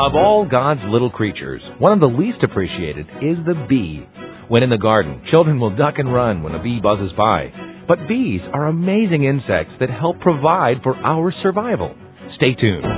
Of all God's little creatures, one of the least appreciated is the bee. When in the garden, children will duck and run when a bee buzzes by. But bees are amazing insects that help provide for our survival. Stay tuned.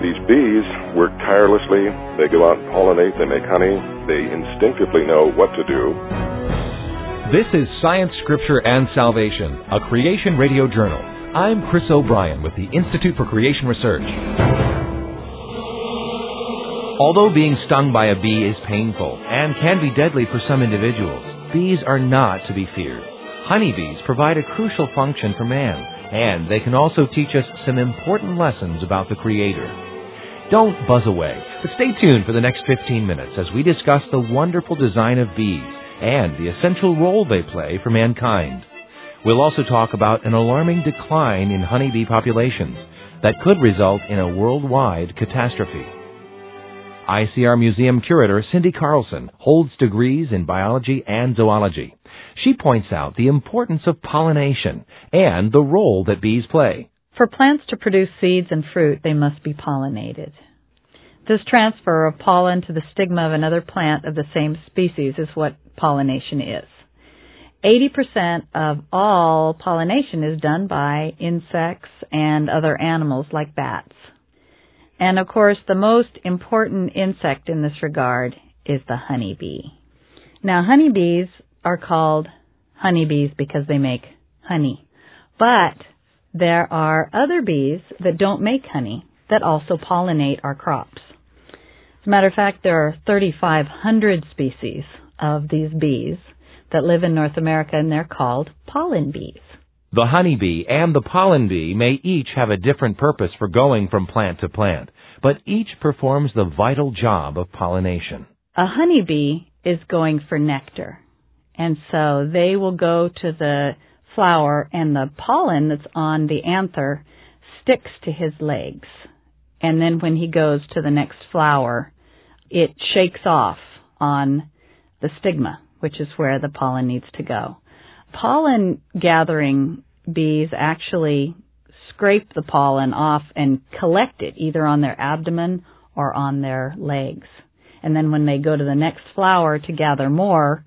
These bees work tirelessly. They go out and pollinate. They make honey. They instinctively know what to do. This is Science, Scripture, and Salvation, a creation radio journal. I'm Chris O'Brien with the Institute for Creation Research. Although being stung by a bee is painful and can be deadly for some individuals, bees are not to be feared. Honeybees provide a crucial function for man, and they can also teach us some important lessons about the Creator. Don't buzz away, but stay tuned for the next 15 minutes as we discuss the wonderful design of bees and the essential role they play for mankind. We'll also talk about an alarming decline in honeybee populations that could result in a worldwide catastrophe. ICR Museum curator Cindy Carlson holds degrees in biology and zoology. She points out the importance of pollination and the role that bees play. For plants to produce seeds and fruit, they must be pollinated. This transfer of pollen to the stigma of another plant of the same species is what pollination is. 80% of all pollination is done by insects and other animals like bats. And of course, the most important insect in this regard is the honeybee. Now, honeybees are called honeybees because they make honey. But there are other bees that don't make honey that also pollinate our crops. As a matter of fact, there are 3,500 species of these bees that live in North America and they're called pollen bees. The honeybee and the pollen bee may each have a different purpose for going from plant to plant, but each performs the vital job of pollination. A honeybee is going for nectar, and so they will go to the flower and the pollen that's on the anther sticks to his legs. And then when he goes to the next flower, it shakes off on the stigma, which is where the pollen needs to go pollen gathering bees actually scrape the pollen off and collect it either on their abdomen or on their legs. And then when they go to the next flower to gather more,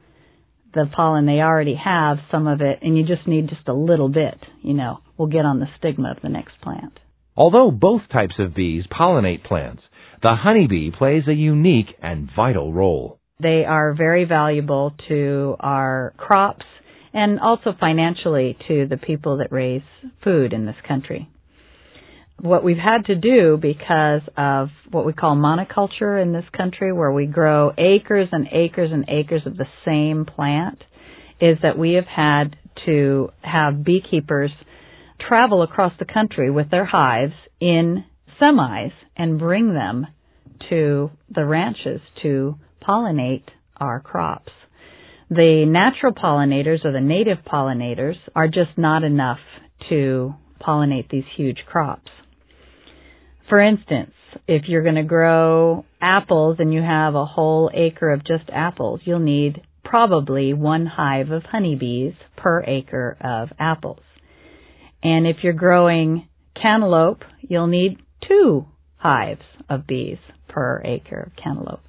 the pollen they already have, some of it, and you just need just a little bit, you know, will get on the stigma of the next plant. Although both types of bees pollinate plants, the honeybee plays a unique and vital role. They are very valuable to our crops and also financially to the people that raise food in this country. What we've had to do because of what we call monoculture in this country, where we grow acres and acres and acres of the same plant, is that we have had to have beekeepers travel across the country with their hives in semis and bring them to the ranches to pollinate our crops the natural pollinators or the native pollinators are just not enough to pollinate these huge crops. For instance, if you're going to grow apples and you have a whole acre of just apples, you'll need probably one hive of honeybees per acre of apples. And if you're growing cantaloupe, you'll need two hives of bees per acre of cantaloupe.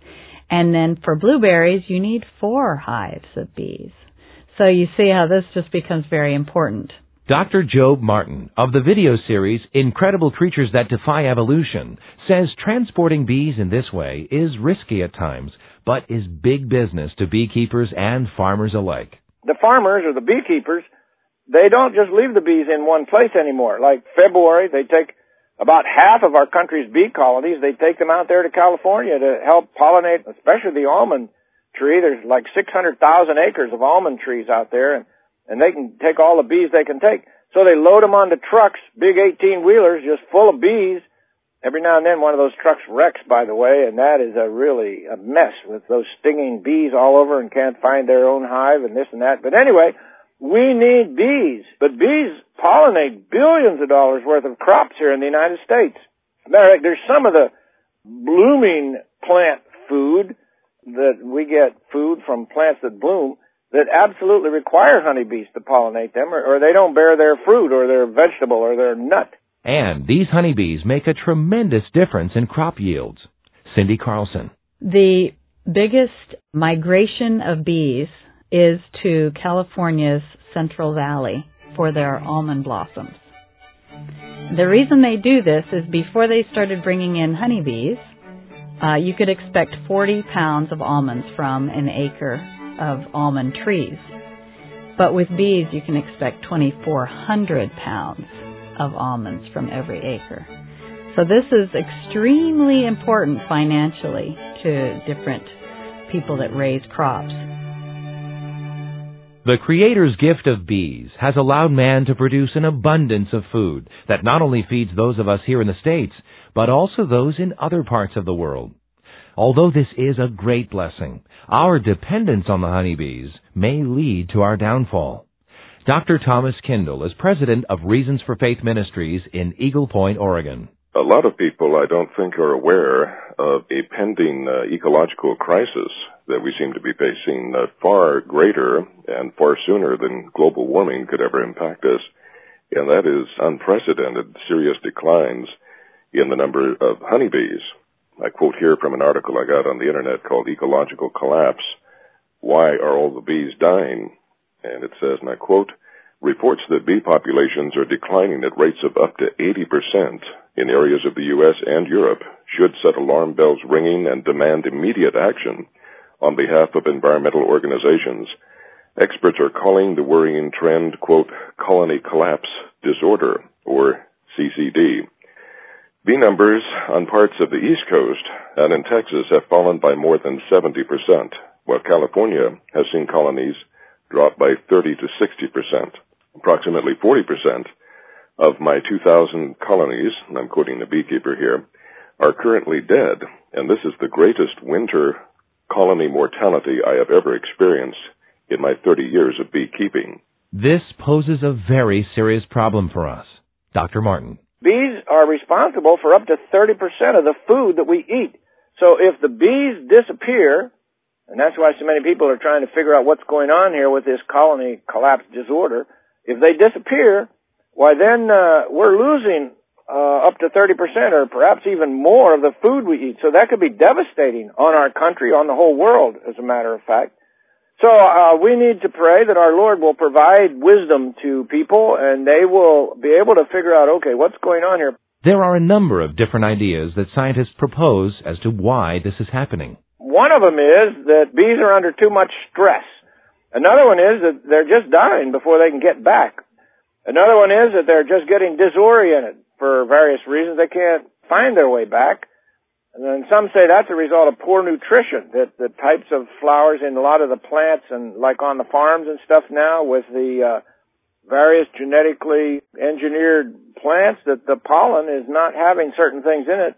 And then for blueberries, you need four hives of bees. So you see how this just becomes very important. Dr. Jobe Martin of the video series Incredible Creatures That Defy Evolution says transporting bees in this way is risky at times, but is big business to beekeepers and farmers alike. The farmers or the beekeepers, they don't just leave the bees in one place anymore. Like February, they take about half of our country's bee colonies, they take them out there to California to help pollinate, especially the almond tree. There's like 600,000 acres of almond trees out there, and, and they can take all the bees they can take. So they load them onto trucks, big 18 wheelers, just full of bees. Every now and then one of those trucks wrecks, by the way, and that is a really a mess with those stinging bees all over and can't find their own hive and this and that. But anyway, we need bees, but bees pollinate billions of dollars worth of crops here in the United States. Matter of fact, there's some of the blooming plant food that we get food from plants that bloom that absolutely require honeybees to pollinate them or, or they don't bear their fruit or their vegetable or their nut. And these honeybees make a tremendous difference in crop yields. Cindy Carlson. The biggest migration of bees is to California's Central Valley for their almond blossoms. The reason they do this is before they started bringing in honeybees, uh, you could expect 40 pounds of almonds from an acre of almond trees. But with bees, you can expect 2,400 pounds of almonds from every acre. So this is extremely important financially to different people that raise crops. The Creator's gift of bees has allowed man to produce an abundance of food that not only feeds those of us here in the States, but also those in other parts of the world. Although this is a great blessing, our dependence on the honeybees may lead to our downfall. Dr. Thomas Kindell is president of Reasons for Faith Ministries in Eagle Point, Oregon. A lot of people, I don't think, are aware of a pending uh, ecological crisis that we seem to be facing uh, far greater and far sooner than global warming could ever impact us. And that is unprecedented serious declines in the number of honeybees. I quote here from an article I got on the internet called Ecological Collapse. Why are all the bees dying? And it says, and I quote, reports that bee populations are declining at rates of up to 80% in areas of the U.S. and Europe should set alarm bells ringing and demand immediate action on behalf of environmental organizations. Experts are calling the worrying trend, quote, colony collapse disorder, or CCD. Bee numbers on parts of the East Coast and in Texas have fallen by more than 70%, while California has seen colonies drop by 30 to 60%. Approximately 40% of my 2,000 colonies, and I'm quoting the beekeeper here, are currently dead, and this is the greatest winter colony mortality I have ever experienced in my 30 years of beekeeping. This poses a very serious problem for us. Dr. Martin. Bees are responsible for up to 30% of the food that we eat. So if the bees disappear, and that's why so many people are trying to figure out what's going on here with this colony collapse disorder, if they disappear, why then uh, we're losing uh, up to 30% or perhaps even more of the food we eat. So that could be devastating on our country, on the whole world, as a matter of fact. So uh, we need to pray that our Lord will provide wisdom to people and they will be able to figure out, okay, what's going on here? There are a number of different ideas that scientists propose as to why this is happening. One of them is that bees are under too much stress. Another one is that they're just dying before they can get back. Another one is that they're just getting disoriented for various reasons. They can't find their way back. And then some say that's a result of poor nutrition, that the types of flowers in a lot of the plants and like on the farms and stuff now with the uh, various genetically engineered plants that the pollen is not having certain things in it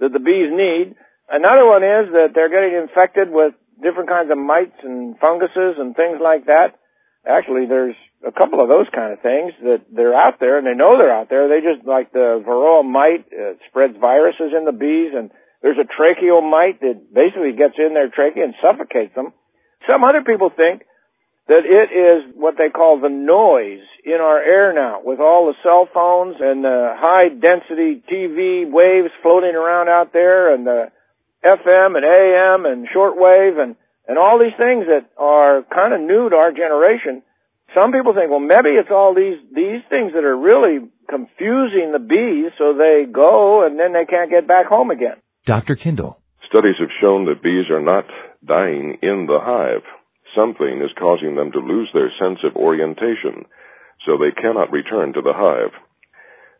that the bees need. Another one is that they're getting infected with different kinds of mites and funguses and things like that. Actually, there's a couple of those kind of things that they're out there and they know they're out there. They just like the varroa mite uh, spreads viruses in the bees and there's a tracheal mite that basically gets in their trachea and suffocates them. Some other people think that it is what they call the noise in our air now with all the cell phones and the high density TV waves floating around out there and the FM and AM and shortwave and, and all these things that are kind of new to our generation. Some people think, well, maybe it's all these, these things that are really confusing the bees so they go and then they can't get back home again. Dr. Kindell. Studies have shown that bees are not dying in the hive. Something is causing them to lose their sense of orientation, so they cannot return to the hive.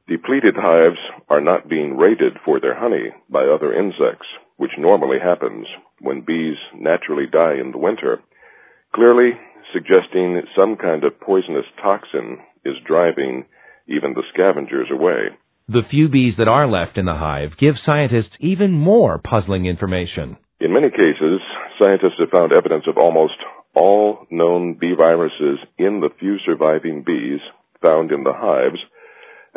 Depleted hives are not being raided for their honey by other insects, which normally happens when bees naturally die in the winter, clearly suggesting some kind of poisonous toxin is driving even the scavengers away. The few bees that are left in the hive give scientists even more puzzling information. In many cases, scientists have found evidence of almost all known bee viruses in the few surviving bees found in the hives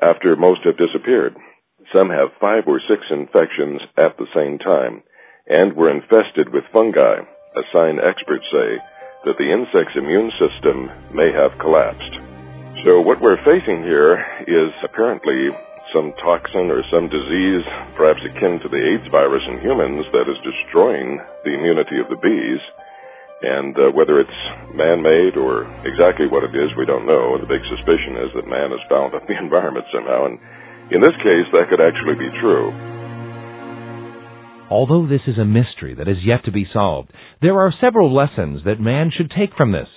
after most have disappeared. Some have five or six infections at the same time and were infested with fungi, a sign experts say that the insect's immune system may have collapsed. So what we're facing here is apparently some toxin or some disease, perhaps akin to the AIDS virus in humans, that is destroying the immunity of the bees. And uh, whether it's man-made or exactly what it is, we don't know. The big suspicion is that man has bound up the environment somehow. And in this case, that could actually be true. Although this is a mystery that is yet to be solved, there are several lessons that man should take from this.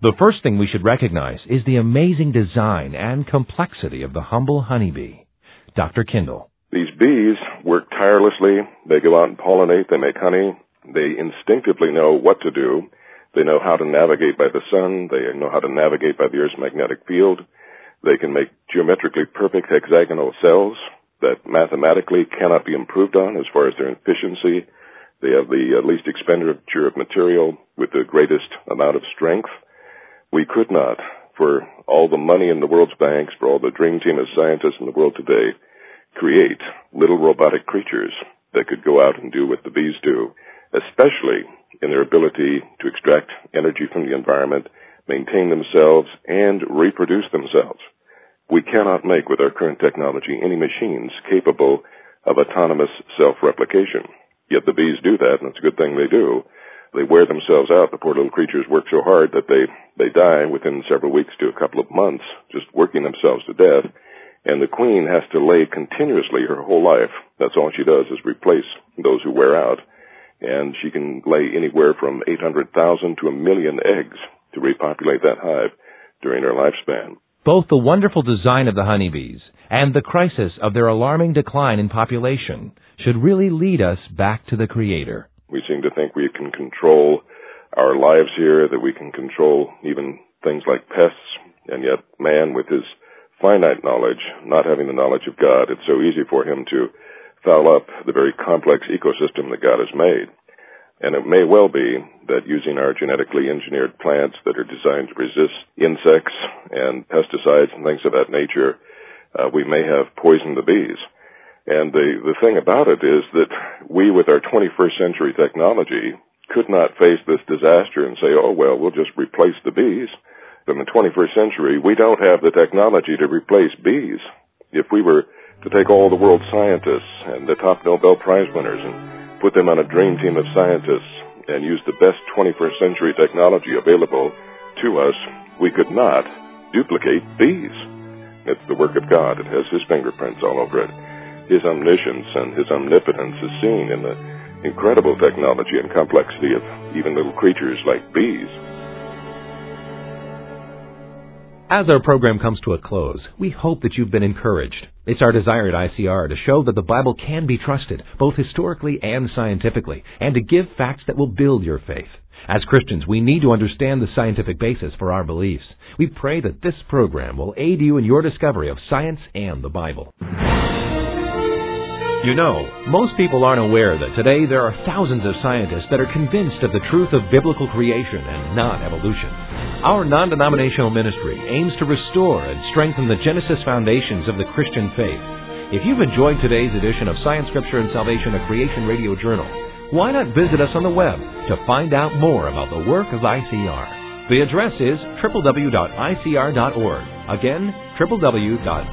The first thing we should recognize is the amazing design and complexity of the humble honeybee. Dr. Kindell. These bees work tirelessly. They go out and pollinate. They make honey. They instinctively know what to do. They know how to navigate by the sun. They know how to navigate by the Earth's magnetic field. They can make geometrically perfect hexagonal cells that mathematically cannot be improved on as far as their efficiency. They have the uh, least expenditure of material with the greatest amount of strength. We could not, for all the money in the world's banks, for all the dream team of scientists in the world today, create little robotic creatures that could go out and do what the bees do, especially in their ability to extract energy from the environment, maintain themselves, and reproduce themselves. We cannot make with our current technology any machines capable of autonomous self-replication. Yet the bees do that, and it's a good thing they do they wear themselves out. The poor little creatures work so hard that they they die within several weeks to a couple of months, just working themselves to death. And the queen has to lay continuously her whole life. That's all she does is replace those who wear out. And she can lay anywhere from 800,000 to a million eggs to repopulate that hive during her lifespan. Both the wonderful design of the honeybees and the crisis of their alarming decline in population should really lead us back to the Creator. We seem to think we can control our lives here, that we can control even things like pests, and yet man with his finite knowledge, not having the knowledge of God, it's so easy for him to foul up the very complex ecosystem that God has made. And it may well be that using our genetically engineered plants that are designed to resist insects and pesticides and things of that nature, uh, we may have poisoned the bees. And the, the thing about it is that we, with our 21st century technology, could not face this disaster and say, oh, well, we'll just replace the bees. In the 21st century, we don't have the technology to replace bees. If we were to take all the world's scientists and the top Nobel Prize winners and put them on a dream team of scientists and use the best 21st century technology available to us, we could not duplicate bees. It's the work of God. It has His fingerprints all over it his omniscience and his omnipotence is seen in the incredible technology and complexity of even little creatures like bees. As our program comes to a close, we hope that you've been encouraged. It's our desire at ICR to show that the Bible can be trusted, both historically and scientifically, and to give facts that will build your faith. As Christians, we need to understand the scientific basis for our beliefs. We pray that this program will aid you in your discovery of science and the Bible. You know, most people aren't aware that today there are thousands of scientists that are convinced of the truth of biblical creation and not evolution. Our non denominational ministry aims to restore and strengthen the Genesis foundations of the Christian faith. If you've enjoyed today's edition of Science, Scripture, and Salvation, a Creation Radio Journal, why not visit us on the web to find out more about the work of ICR? The address is www.icr.org. Again, www.icr.org.